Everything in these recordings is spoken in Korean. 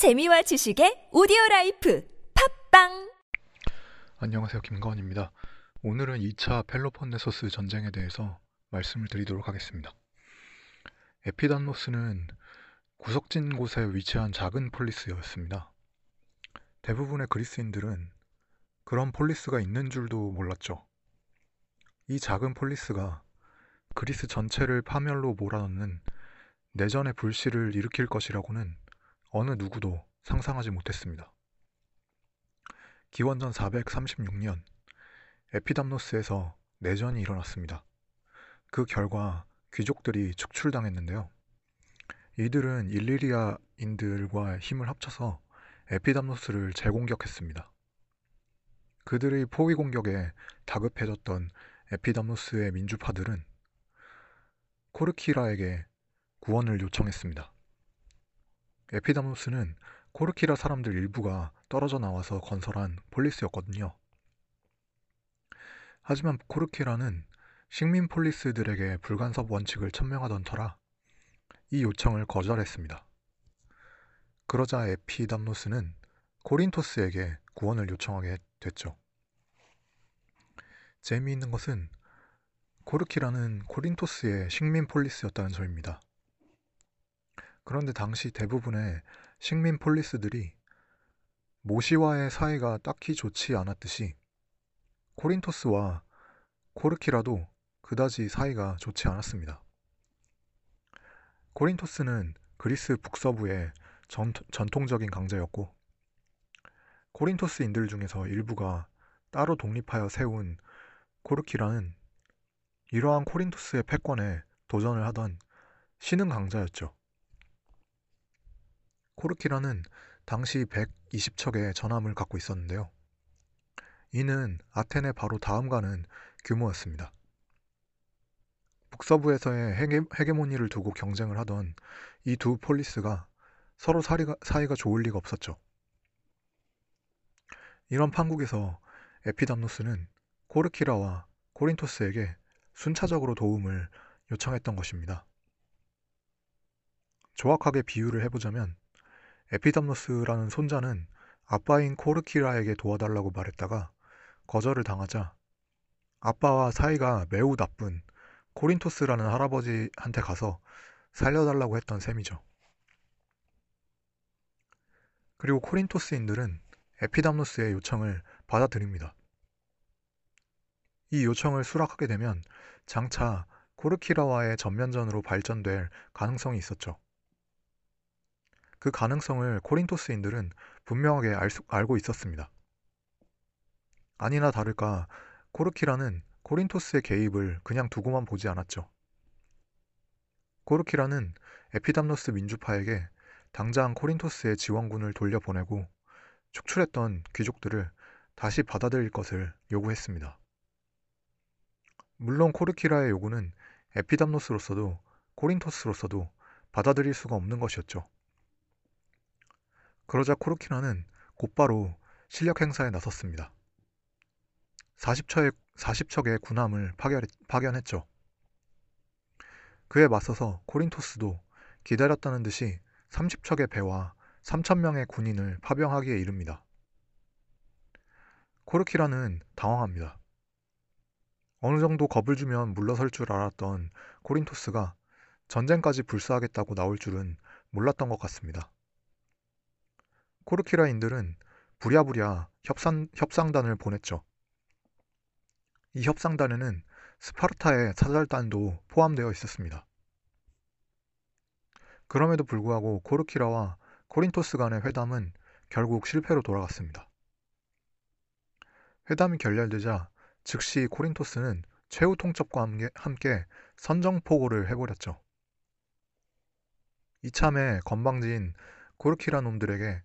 재미와 지식의 오디오 라이프 팟빵 안녕하세요. 김가원입니다. 오늘은 2차 펠로폰네소스 전쟁에 대해서 말씀을 드리도록 하겠습니다. 에피담노스는 구석진 곳에 위치한 작은 폴리스였습니다. 대부분의 그리스인들은 그런 폴리스가 있는 줄도 몰랐죠. 이 작은 폴리스가 그리스 전체를 파멸로 몰아넣는 내전의 불씨를 일으킬 것이라고는 어느 누구도 상상하지 못했습니다. 기원전 436년 에피담노스에서 내전이 일어났습니다. 그 결과 귀족들이 축출당했는데요. 이들은 일리리아인들과 힘을 합쳐서 에피담노스를 재공격했습니다. 그들의 포위 공격에 다급해졌던 에피담노스의 민주파들은 코르키라에게 구원을 요청했습니다. 에피담노스는 코르키라 사람들 일부가 떨어져 나와서 건설한 폴리스였거든요. 하지만 코르키라는 식민 폴리스들에게 불간섭 원칙을 천명하던 터라 이 요청을 거절했습니다. 그러자 에피담노스는 코린토스에게 구원을 요청하게 됐죠. 재미있는 것은 코르키라는 코린토스의 식민 폴리스였다는 점입니다. 그런데 당시 대부분의 식민 폴리스들이 모시와의 사이가 딱히 좋지 않았듯이 코린토스와 코르키라도 그다지 사이가 좋지 않았습니다. 코린토스는 그리스 북서부의 전, 전통적인 강자였고 코린토스인들 중에서 일부가 따로 독립하여 세운 코르키라는 이러한 코린토스의 패권에 도전을 하던 신흥 강자였죠. 코르키라는 당시 120척의 전함을 갖고 있었는데요. 이는 아테네 바로 다음가는 규모였습니다. 북서부에서의 헤게, 헤게모니를 두고 경쟁을 하던 이 두 폴리스가 서로 사이가, 사이가 좋을 리가 없었죠. 이런 판국에서 에피담노스는 코르키라와 코린토스에게 순차적으로 도움을 요청했던 것입니다. 정확하게 비유를 해보자면 에피담노스라는 손자는 아빠인 코르키라에게 도와달라고 말했다가 거절을 당하자 아빠와 사이가 매우 나쁜 코린토스라는 할아버지한테 가서 살려달라고 했던 셈이죠. 그리고 코린토스인들은 에피담노스의 요청을 받아들입니다. 이 요청을 수락하게 되면 장차 코르키라와의 전면전으로 발전될 가능성이 있었죠. 그 가능성을 코린토스인들은 분명하게 알 수, 알고 있었습니다. 아니나 다를까 코르키라는 코린토스의 개입을 그냥 두고만 보지 않았죠. 코르키라는 에피담노스 민주파에게 당장 코린토스의 지원군을 돌려보내고 축출했던 귀족들을 다시 받아들일 것을 요구했습니다. 물론 코르키라의 요구는 에피담노스로서도 코린토스로서도 받아들일 수가 없는 것이었죠. 그러자 코르키나는 곧바로 실력 행사에 나섰습니다. 40척의, 40척의 군함을 파견, 파견했죠. 그에 맞서서 코린토스도 기다렸다는 듯이 30척의 배와 3천명의 군인을 파병하기에 이릅니다. 코르키라는 당황합니다. 어느 정도 겁을 주면 물러설 줄 알았던 코린토스가 전쟁까지 불사하겠다고 나올 줄은 몰랐던 것 같습니다. 코르키라인들은 부랴부랴 협상, 협상단을 보냈죠. 이 협상단에는 스파르타의 사절단도 포함되어 있었습니다. 그럼에도 불구하고 코르키라와 코린토스 간의 회담은 결국 실패로 돌아갔습니다. 회담이 결렬되자 즉시 코린토스는 최후 통첩과 함께 선정포고를 해버렸죠. 이참에 건방진 코르키라 놈들에게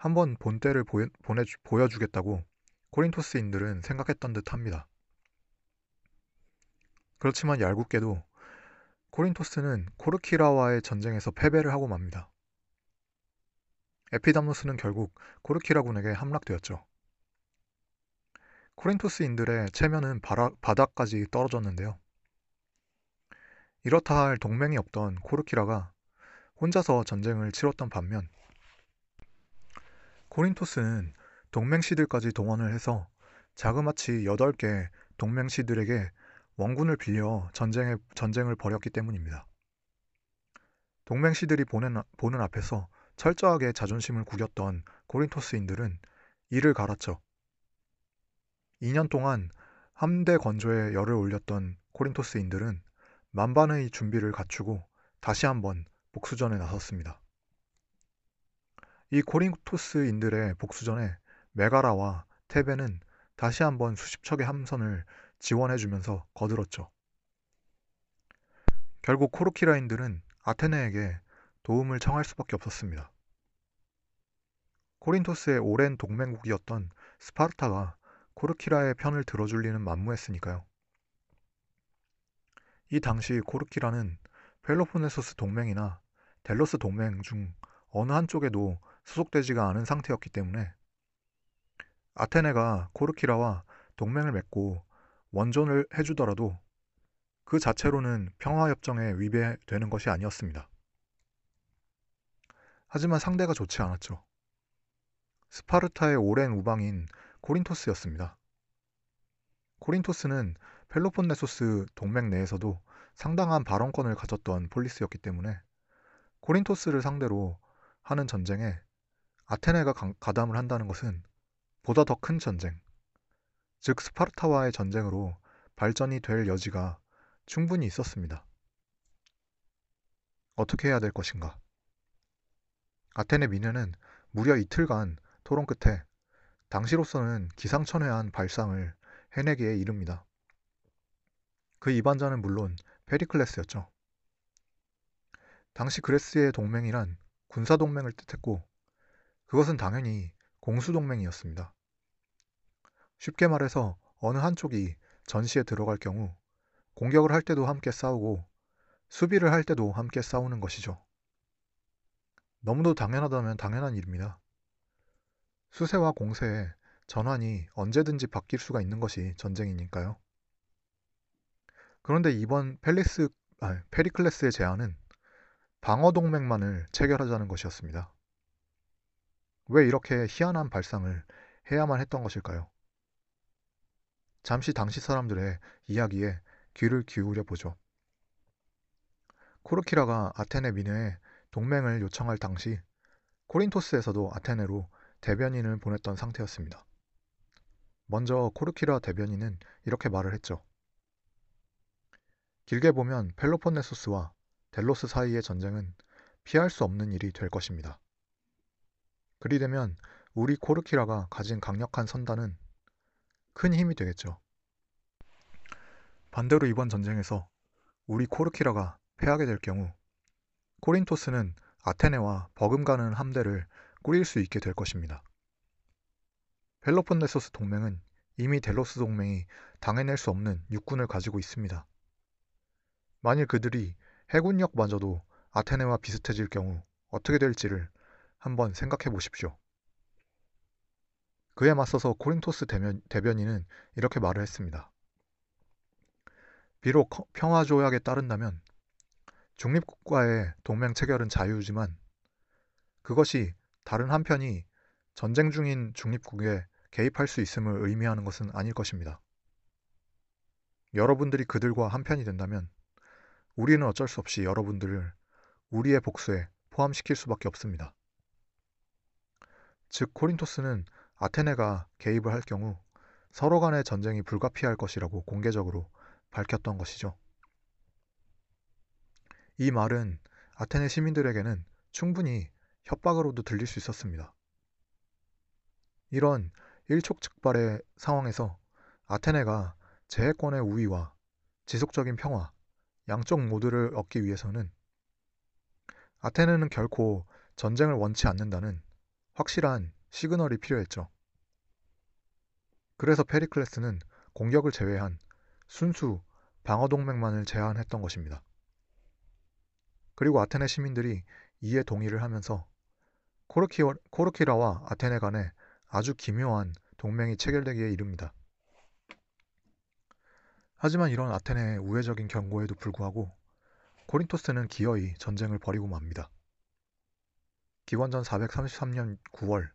한번 본때를 보여, 보내, 보여주겠다고 코린토스인들은 생각했던 듯 합니다. 그렇지만 얄궂게도 코린토스는 코르키라와의 전쟁에서 패배를 하고 맙니다. 에피담노스는 결국 코르키라 군에게 함락되었죠. 코린토스인들의 체면은 바라, 바닥까지 떨어졌는데요. 이렇다 할 동맹이 없던 코르키라가 혼자서 전쟁을 치렀던 반면 코린토스는 동맹시들까지 동원을 해서 자그마치 8개 동맹시들에게 원군을 빌려 전쟁에, 전쟁을 벌였기 때문입니다. 동맹시들이 보는, 보는 앞에서 철저하게 자존심을 구겼던 코린토스인들은 이를 갈았죠. 2년 동안 함대 건조에 열을 올렸던 코린토스인들은 만반의 준비를 갖추고 다시 한번 복수전에 나섰습니다. 이 코린토스인들의 복수전에 메가라와 테베는 다시 한번 수십 척의 함선을 지원해주면서 거들었죠. 결국 코르키라인들은 아테네에게 도움을 청할 수밖에 없었습니다. 코린토스의 오랜 동맹국이었던 스파르타가 코르키라의 편을 들어줄 리는 만무했으니까요. 이 당시 코르키라는 펠로포네소스 동맹이나 델로스 동맹 중 어느 한쪽에도 소속되지가 않은 상태였기 때문에 아테네가 코르키라와 동맹을 맺고 원조를 해주더라도 그 자체로는 평화협정에 위배되는 것이 아니었습니다. 하지만 상대가 좋지 않았죠. 스파르타의 오랜 우방인 코린토스였습니다. 코린토스는 펠로폰네소스 동맹 내에서도 상당한 발언권을 가졌던 폴리스였기 때문에 코린토스를 상대로 하는 전쟁에 아테네가 가담을 한다는 것은 보다 더 큰 전쟁, 즉 스파르타와의 전쟁으로 발전이 될 여지가 충분히 있었습니다. 어떻게 해야 될 것인가? 아테네 민회는 무려 이틀간 토론 끝에 당시로서는 기상천외한 발상을 해내기에 이릅니다. 그 이반자는 물론 페리클레스였죠. 당시 그레스의 동맹이란 군사동맹을 뜻했고 그것은 당연히 공수동맹이었습니다. 쉽게 말해서 어느 한쪽이 전시에 들어갈 경우 공격을 할 때도 함께 싸우고 수비를 할 때도 함께 싸우는 것이죠. 너무도 당연하다면 당연한 일입니다. 수세와 공세의 전환이 언제든지 바뀔 수가 있는 것이 전쟁이니까요. 그런데 이번 펠리스, 아, 페리클레스의 제안은 방어 동맹만을 체결하자는 것이었습니다. 왜 이렇게 희한한 발상을 해야만 했던 것일까요? 잠시 당시 사람들의 이야기에 귀를 기울여 보죠. 코르키라가 아테네 민회에 동맹을 요청할 당시 코린토스에서도 아테네로 대변인을 보냈던 상태였습니다. 먼저 코르키라 대변인은 이렇게 말을 했죠. 길게 보면 펠로폰네소스와 델로스 사이의 전쟁은 피할 수 없는 일이 될 것입니다. 그리 되면 우리 코르키라가 가진 강력한 선단은 큰 힘이 되겠죠. 반대로 이번 전쟁에서 우리 코르키라가 패하게 될 경우 코린토스는 아테네와 버금가는 함대를 꾸릴 수 있게 될 것입니다. 펠로폰네소스 동맹은 이미 델로스 동맹이 당해낼 수 없는 육군을 가지고 있습니다. 만일 그들이 해군력마저도 아테네와 비슷해질 경우 어떻게 될지를 한번 생각해 보십시오. 그에 맞서서 코린토스 대변, 대변인은 이렇게 말을 했습니다. 비록 평화 조약에 따른다면 중립국과의 동맹 체결은 자유지만 그것이 다른 한편이 전쟁 중인 중립국에 개입할 수 있음을 의미하는 것은 아닐 것입니다. 여러분들이 그들과 한편이 된다면 우리는 어쩔 수 없이 여러분들을 우리의 복수에 포함시킬 수밖에 없습니다. 즉 코린토스는 아테네가 개입을 할 경우 서로 간의 전쟁이 불가피할 것이라고 공개적으로 밝혔던 것이죠. 이 말은 아테네 시민들에게는 충분히 협박으로도 들릴 수 있었습니다. 이런 일촉즉발의 상황에서 아테네가 재해권의 우위와 지속적인 평화, 양쪽 모두를 얻기 위해서는 아테네는 결코 전쟁을 원치 않는다는 확실한 시그널이 필요했죠. 그래서 페리클레스는 공격을 제외한 순수 방어 동맹만을 제안했던 것입니다. 그리고 아테네 시민들이 이에 동의를 하면서 코르키, 코르키라와 아테네 간에 아주 기묘한 동맹이 체결되기에 이릅니다. 하지만 이런 아테네의 우회적인 경고에도 불구하고 코린토스는 기어이 전쟁을 벌이고 맙니다. 기원전 433년 9월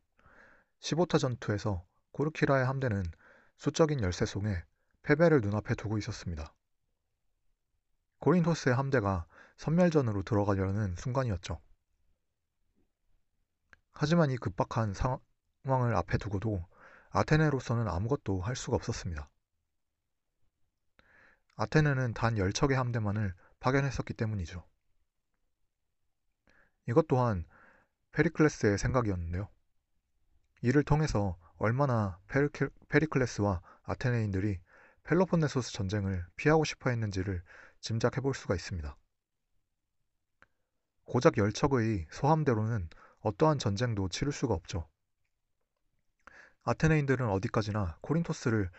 시보타 전투에서 코르키라의 함대는 수적인 열세 속에 패배를 눈앞에 두고 있었습니다. 고린토스의 함대가 선멸전으로 들어가려는 순간이었죠. 하지만 이 급박한 상황을 앞에 두고도 아테네로서는 아무것도 할 수가 없었습니다. 아테네는 단 10척의 함대만을 파견했었기 때문이죠. 이것 또한 페리클레스의 생각이었는데요. 이를 통해서 얼마나 페리클레스와 아테네인들이 펠로폰네소스 전쟁을 피하고 싶어 했는지를 짐작해 볼 수가 있습니다. 고작 열척의 소함대로는 어떠한 전쟁도 치를 수가 없죠. 아테네인들은 어디까지나 코린토스를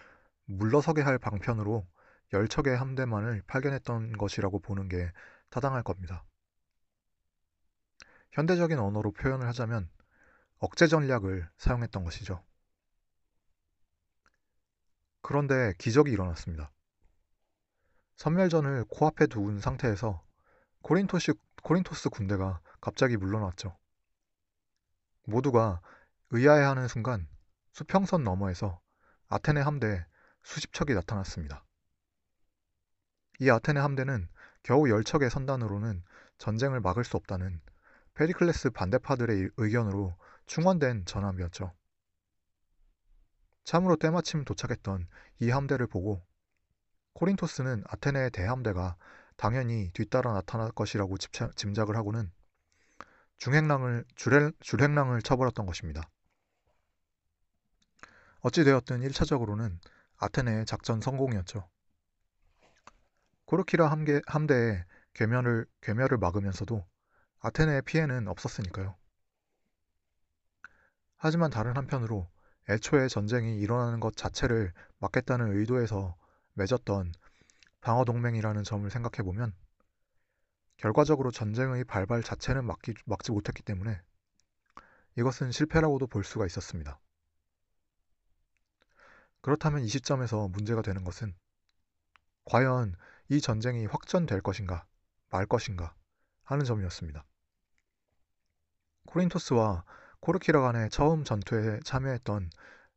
물러서게 할 방편으로 열척의 함대만을 파견했던 것이라고 보는 게 타당할 겁니다. 현대적인 언어로 표현을 하자면 억제 전략을 사용했던 것이죠. 그런데 기적이 일어났습니다. 선멸전을 코앞에 두은 상태에서 코린토시, 코린토스 군대가 갑자기 물러났죠. 모두가 의아해하는 순간 수평선 너머에서 아테네 함대 수십 척이 나타났습니다. 이 아테네 함대는 겨우 10척의 선단으로는 전쟁을 막을 수 없다는 페리클레스 반대파들의 의견으로 충원된 전함이었죠. 참으로 때마침 도착했던 이 함대를 보고 코린토스는 아테네의 대함대가 당연히 뒤따라 나타날 것이라고 짐작을 하고는 중행랑을 줄행, 줄행랑을 쳐버렸던 것입니다. 어찌되었든 1차적으로는 아테네의 작전 성공이었죠. 코르키라 함대, 함대의 괴멸을, 괴멸을 막으면서도 아테네의 피해는 없었으니까요. 하지만 다른 한편으로 애초에 전쟁이 일어나는 것 자체를 막겠다는 의도에서 맺었던 방어동맹이라는 점을 생각해보면 결과적으로 전쟁의 발발 자체는 막기, 막지 못했기 때문에 이것은 실패라고도 볼 수가 있었습니다. 그렇다면 이 시점에서 문제가 되는 것은 과연 이 전쟁이 확전될 것인가 말 것인가 하는 점이었습니다. 코린토스와 코르키라 간의 처음 전투에 참여했던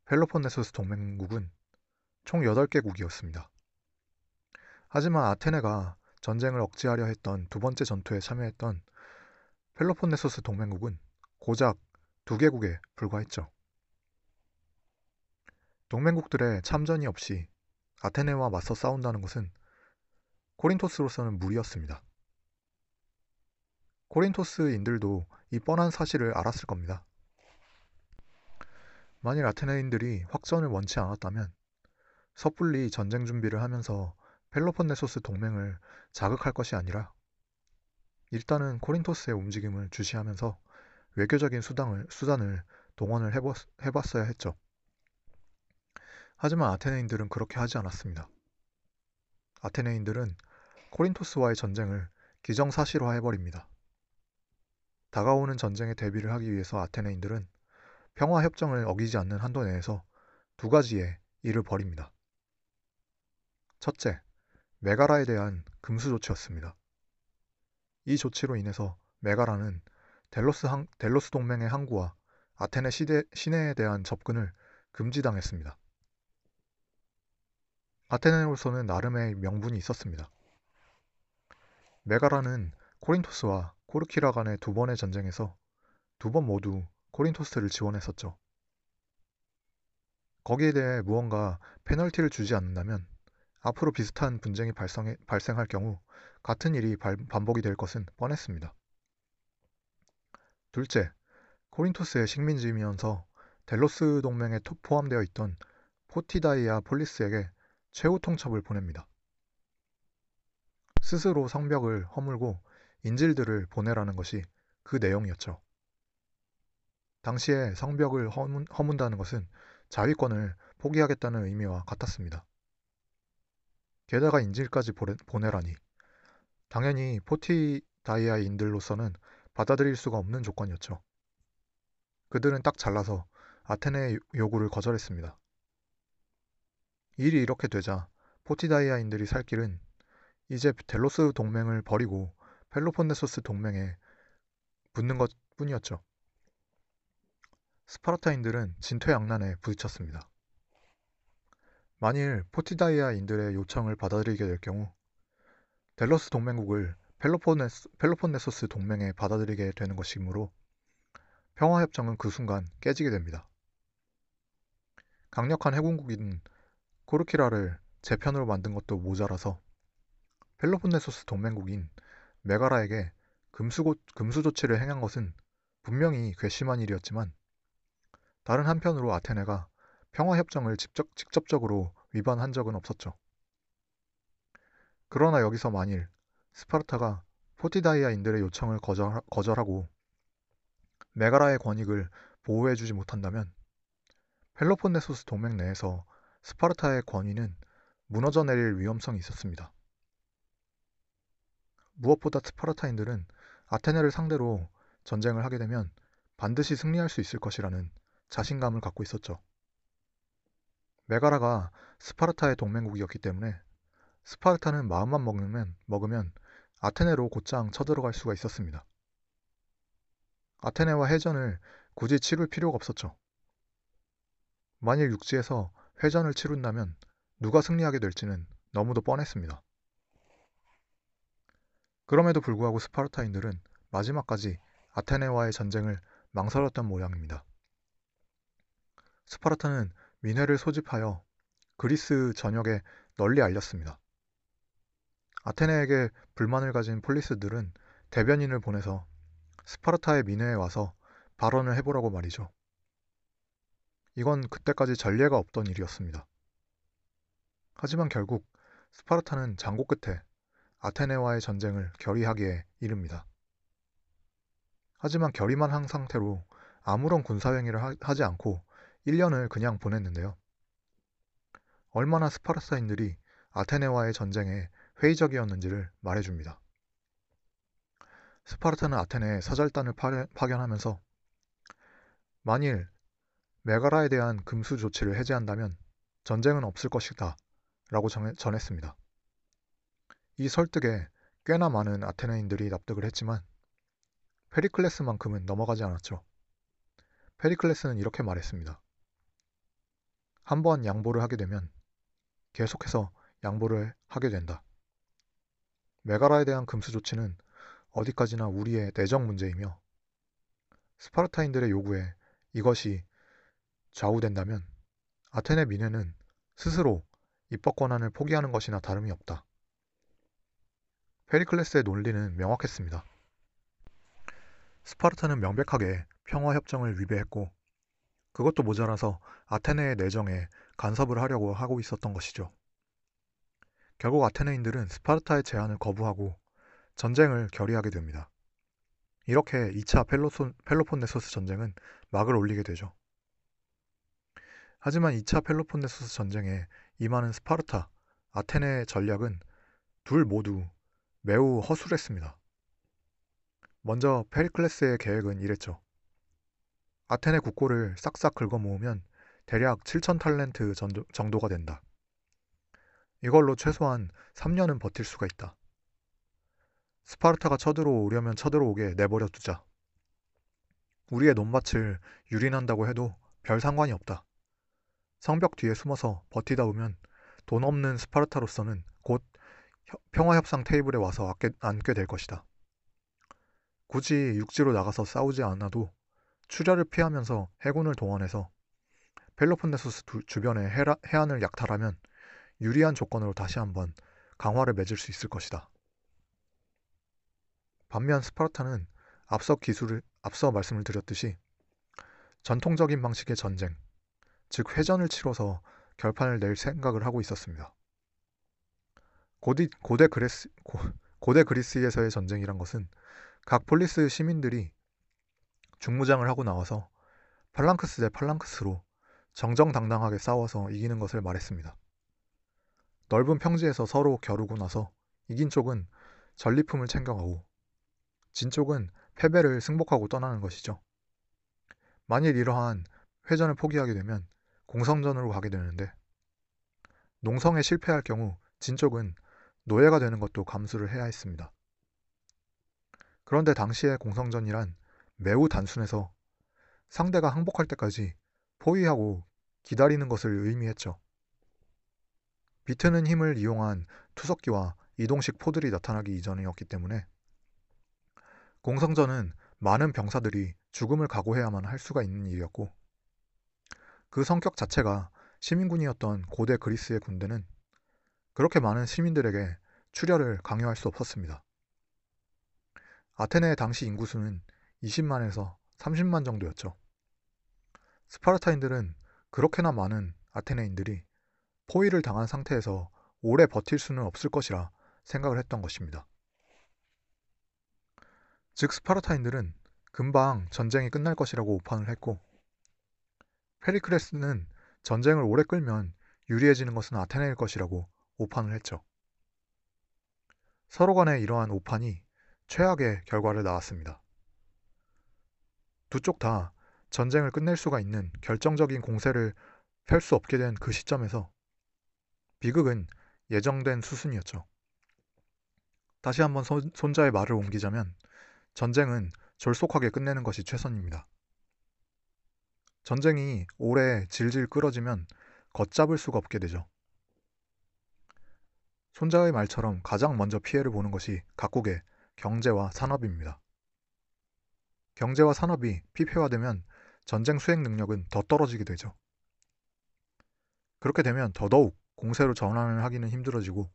펠로폰네소스 동맹국은 총 8개국이었습니다. 하지만 아테네가 전쟁을 억제하려 했던 두 번째 전투에 참여했던 펠로폰네소스 동맹국은 고작 두 개국에 불과했죠. 동맹국들의 참전이 없이 아테네와 맞서 싸운다는 것은 코린토스로서는 무리였습니다. 코린토스인들도 이 뻔한 사실을 알았을 겁니다. 만일 아테네인들이 확전을 원치 않았다면 섣불리 전쟁 준비를 하면서 펠로폰네소스 동맹을 자극할 것이 아니라 일단은 코린토스의 움직임을 주시하면서 외교적인 수단을, 수단을 동원을 해봤, 해봤어야 했죠. 하지만 아테네인들은 그렇게 하지 않았습니다. 아테네인들은 코린토스와의 전쟁을 기정사실화해버립니다. 다가오는 전쟁에 대비를 하기 위해서 아테네인들은 평화 협정을 어기지 않는 한도 내에서 두 가지의 일을 벌입니다. 첫째, 메가라에 대한 금수 조치였습니다. 이 조치로 인해서 메가라는 델로스, 항, 델로스 동맹의 항구와 아테네 시대, 시내에 대한 접근을 금지당했습니다. 아테네로서는 나름의 명분이 있었습니다. 메가라는 코린토스와 코르키라 간의 두 번의 전쟁에서 두 번 모두 코린토스를 지원했었죠. 거기에 대해 무언가 페널티를 주지 않는다면 앞으로 비슷한 분쟁이 발생해, 발생할 경우 같은 일이 발, 반복이 될 것은 뻔했습니다. 둘째, 코린토스의 식민지이면서 델로스 동맹에 포함되어 있던 포티다이아 폴리스에게 최후 통첩을 보냅니다. 스스로 성벽을 허물고 인질들을 보내라는 것이 그 내용이었죠. 당시에 성벽을 허문, 허문다는 것은 자위권을 포기하겠다는 의미와 같았습니다. 게다가 인질까지 보내라니 당연히 포티다이아인들로서는 받아들일 수가 없는 조건이었죠. 그들은 딱 잘라서 아테네의 요구를 거절했습니다. 일이 이렇게 되자 포티다이아인들이 살 길은 이제 델로스 동맹을 버리고 펠로폰네소스 동맹에 붙는 것 뿐이었죠. 스파르타인들은 진퇴양난에 부딪혔습니다. 만일 포티다이아인들의 요청을 받아들이게 될 경우 델로스 동맹국을 펠로폰네소, 펠로폰네소스 동맹에 받아들이게 되는 것이므로 평화협정은 그 순간 깨지게 됩니다. 강력한 해군국인 코르키라를 제 편으로 만든 것도 모자라서 펠로폰네소스 동맹국인 메가라에게 금수, 금수 조치를 행한 것은 분명히 괘씸한 일이었지만 다른 한편으로 아테네가 평화협정을 직접, 직접적으로 위반한 적은 없었죠. 그러나 여기서 만일 스파르타가 포티다이아인들의 요청을 거절, 거절하고 메가라의 권익을 보호해주지 못한다면 펠로폰네소스 동맹 내에서 스파르타의 권위는 무너져 내릴 위험성이 있었습니다. 무엇보다 스파르타인들은 아테네를 상대로 전쟁을 하게 되면 반드시 승리할 수 있을 것이라는 자신감을 갖고 있었죠. 메가라가 스파르타의 동맹국이었기 때문에 스파르타는 마음만 먹으면, 먹으면 아테네로 곧장 쳐들어갈 수가 있었습니다. 아테네와 해전을 굳이 치룰 필요가 없었죠. 만일 육지에서 회전을 치룬다면 누가 승리하게 될지는 너무도 뻔했습니다. 그럼에도 불구하고 스파르타인들은 마지막까지 아테네와의 전쟁을 망설였던 모양입니다. 스파르타는 민회를 소집하여 그리스 전역에 널리 알렸습니다. 아테네에게 불만을 가진 폴리스들은 대변인을 보내서 스파르타의 민회에 와서 발언을 해보라고 말이죠. 이건 그때까지 전례가 없던 일이었습니다. 하지만 결국 스파르타는 장고 끝에 아테네와의 전쟁을 결의하기에 이릅니다. 하지만 결의만 한 상태로 아무런 군사행위를 하지 않고 1년을 그냥 보냈는데요. 얼마나 스파르타인들이 아테네와의 전쟁에 회의적이었는지를 말해줍니다. 스파르타는 아테네에 사절단을 파견하면서 만일 메가라에 대한 금수 조치를 해제한다면 전쟁은 없을 것이다 라고 전했습니다. 이 설득에 꽤나 많은 아테네인들이 납득을 했지만 페리클레스만큼은 넘어가지 않았죠. 페리클레스는 이렇게 말했습니다. 한 번 양보를 하게 되면 계속해서 양보를 하게 된다. 메가라에 대한 금수 조치는 어디까지나 우리의 내정 문제이며 스파르타인들의 요구에 이것이 좌우된다면 아테네 민회는 스스로 입법 권한을 포기하는 것이나 다름이 없다. 페리클레스의 논리는 명확했습니다. 스파르타는 명백하게 평화 협정을 위배했고 그것도 모자라서 아테네의 내정에 간섭을 하려고 하고 있었던 것이죠. 결국 아테네인들은 스파르타의 제안을 거부하고 전쟁을 결의하게 됩니다. 이렇게 2차 펠로폰, 펠로폰네소스 전쟁은 막을 올리게 되죠. 하지만 2차 펠로폰네소스 전쟁에 임하는 스파르타, 아테네의 전략은 둘 모두 매우 허술했습니다. 먼저 페리클레스의 계획은 이랬죠. 아테네 국고를 싹싹 긁어 모으면 대략 7천 탈렌트 정도가 된다. 이걸로 최소한 3년은 버틸 수가 있다. 스파르타가 쳐들어오려면 쳐들어오게 내버려 두자. 우리의 논밭을 유린한다고 해도 별 상관이 없다. 성벽 뒤에 숨어서 버티다 보면 돈 없는 스파르타로서는 곧 평화협상 테이블에 와서 앉게 될 것이다. 굳이 육지로 나가서 싸우지 않아도 출혈을 피하면서 해군을 동원해서 펠로폰네소스 주변의 해안을 약탈하면 유리한 조건으로 다시 한번 강화를 맺을 수 있을 것이다. 반면 스파르타는 앞서 기술을 앞서 말씀을 드렸듯이 전통적인 방식의 전쟁, 즉 회전을 치러서 결판을 낼 생각을 하고 있었습니다. 고디, 고대, 그레스, 고, 고대 그리스에서의 전쟁이란 것은 각 폴리스 시민들이 중무장을 하고 나와서 팔랑크스 대 팔랑크스로 정정당당하게 싸워서 이기는 것을 말했습니다. 넓은 평지에서 서로 겨루고 나서 이긴 쪽은 전리품을 챙겨가고 진 쪽은 패배를 승복하고 떠나는 것이죠. 만일 이러한 회전을 포기하게 되면 공성전으로 가게 되는데 농성에 실패할 경우 진 쪽은 노예가 되는 것도 감수를 해야 했습니다. 그런데 당시의 공성전이란 매우 단순해서 상대가 항복할 때까지 포위하고 기다리는 것을 의미했죠. 비트는 힘을 이용한 투석기와 이동식 포들이 나타나기 이전이었기 때문에 공성전은 많은 병사들이 죽음을 각오해야만 할 수가 있는 일이었고 그 성격 자체가 시민군이었던 고대 그리스의 군대는 그렇게 많은 시민들에게 출혈을 강요할 수 없었습니다. 아테네의 당시 인구수는 20만에서 30만 정도였죠. 스파르타인들은 그렇게나 많은 아테네인들이 포위를 당한 상태에서 오래 버틸 수는 없을 것이라 생각을 했던 것입니다. 즉 스파르타인들은 금방 전쟁이 끝날 것이라고 오판을 했고 페리크레스는 전쟁을 오래 끌면 유리해지는 것은 아테네일 것이라고 오판을 했죠. 서로 간의 이러한 오판이 최악의 결과를 낳았습니다. 두 쪽 다 전쟁을 끝낼 수가 있는 결정적인 공세를 펼 수 없게 된 그 시점에서 비극은 예정된 수순이었죠. 다시 한번 손, 손자의 말을 옮기자면 전쟁은 졸속하게 끝내는 것이 최선입니다. 전쟁이 오래 질질 끌어지면 걷잡을 수가 없게 되죠. 손자의 말처럼 가장 먼저 피해를 보는 것이 각국의 경제와 산업입니다. 경제와 산업이 피폐화되면 전쟁 수행 능력은 더 떨어지게 되죠. 그렇게 되면 더더욱 공세로 전환을 하기는 힘들어지고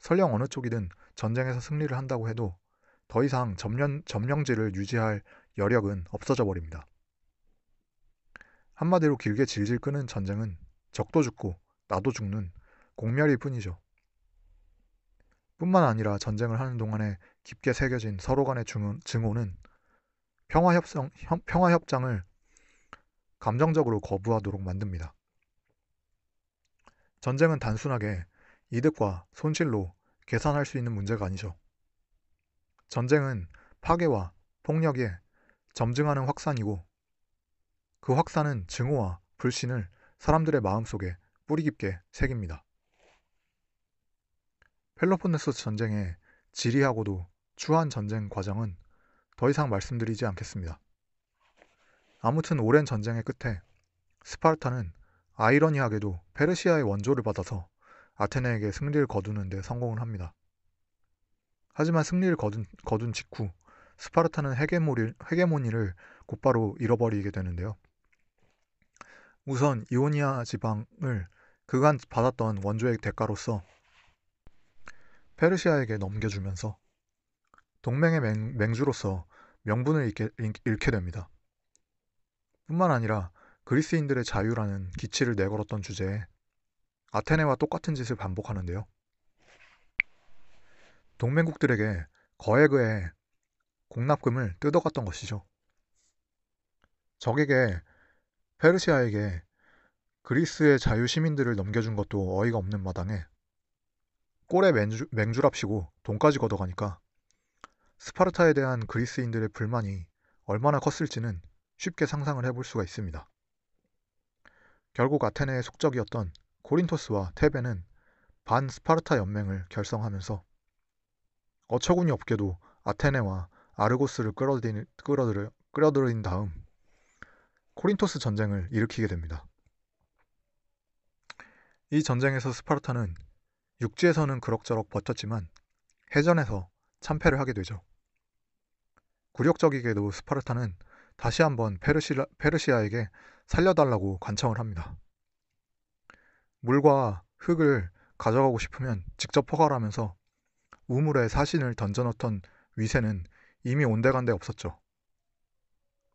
설령 어느 쪽이든 전쟁에서 승리를 한다고 해도 더 이상 점령, 점령지를 유지할 여력은 없어져 버립니다. 한마디로 길게 질질 끄는 전쟁은 적도 죽고 나도 죽는 공멸일 뿐이죠. 뿐만 아니라 전쟁을 하는 동안에 깊게 새겨진 서로 간의 증오는 평화협상, 평화협장을 감정적으로 거부하도록 만듭니다. 전쟁은 단순하게 이득과 손실로 계산할 수 있는 문제가 아니죠. 전쟁은 파괴와 폭력에 점증하는 확산이고 그 확산은 증오와 불신을 사람들의 마음속에 뿌리 깊게 새깁니다. 펠로폰네소 전쟁의 지리하고도 추한 전쟁 과정은 더 이상 말씀드리지 않겠습니다. 아무튼 오랜 전쟁의 끝에 스파르타는 아이러니하게도 페르시아의 원조를 받아서 아테네에게 승리를 거두는 데 성공을 합니다. 하지만 승리를 거둔, 거둔 직후 스파르타는 헤게모니, 헤게모니를 곧바로 잃어버리게 되는데요. 우선 이오니아 지방을 그간 받았던 원조의 대가로서 페르시아에게 넘겨주면서 동맹의 맹, 주로서 명분을 잃게, 잃게 됩니다. 뿐만 아니라 그리스인들의 자유라는 기치를 내걸었던 주제에 아테네와 똑같은 짓을 반복하는데요. 동맹국들에게 거액의 공납금을 뜯어갔던 것이죠. 적에게 페르시아에게 그리스의 자유 시민들을 넘겨준 것도 어이가 없는 마당에 꼴에 맹주, 맹주랍시고 돈까지 걷어가니까 스파르타에 대한 그리스인들의 불만이 얼마나 컸을지는 쉽게 상상을 해볼 수가 있습니다. 결국 아테네의 속적이었던 코린토스와 테베는 반 스파르타 연맹을 결성하면서 어처구니 없게도 아테네와 아르고스를 끌어들인, 끌어들여, 끌어들인 다음 코린토스 전쟁을 일으키게 됩니다. 이 전쟁에서 스파르타는 육지에서는 그럭저럭 버텼지만 해전에서 참패를 하게 되죠. 굴욕적이게도 스파르타는 다시 한번 페르시라, 페르시아에게 살려달라고 간청을 합니다. 물과 흙을 가져가고 싶으면 직접 포괄하면서 우물에 사신을 던져놓던 위세는 이미 온데간데 없었죠.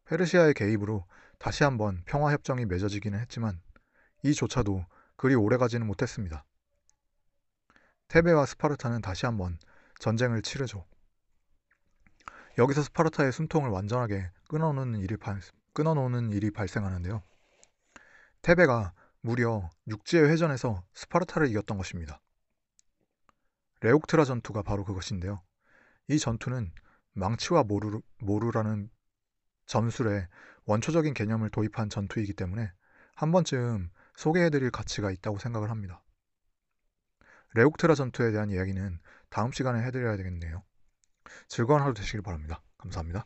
페르시아의 개입으로 다시 한번 평화협정이 맺어지기는 했지만 이조차도 그리 오래가지는 못했습니다. 테베와 스파르타는 다시 한번 전쟁을 치르죠. 여기서 스파르타의 숨통을 완전하게 끊어놓는 일이, 끊어놓는 일이 발생하는데요. 테베가 무려 육지의 회전에서 스파르타를 이겼던 것입니다. 레욱트라 전투가 바로 그것인데요. 이 전투는 망치와 모루, 모루라는 전술의 원초적인 개념을 도입한 전투이기 때문에 한 번쯤 소개해드릴 가치가 있다고 생각을 합니다. 레욱트라 전투에 대한 이야기는 다음 시간에 해드려야 되겠네요. 즐거운 하루 되시길 바랍니다. 감사합니다.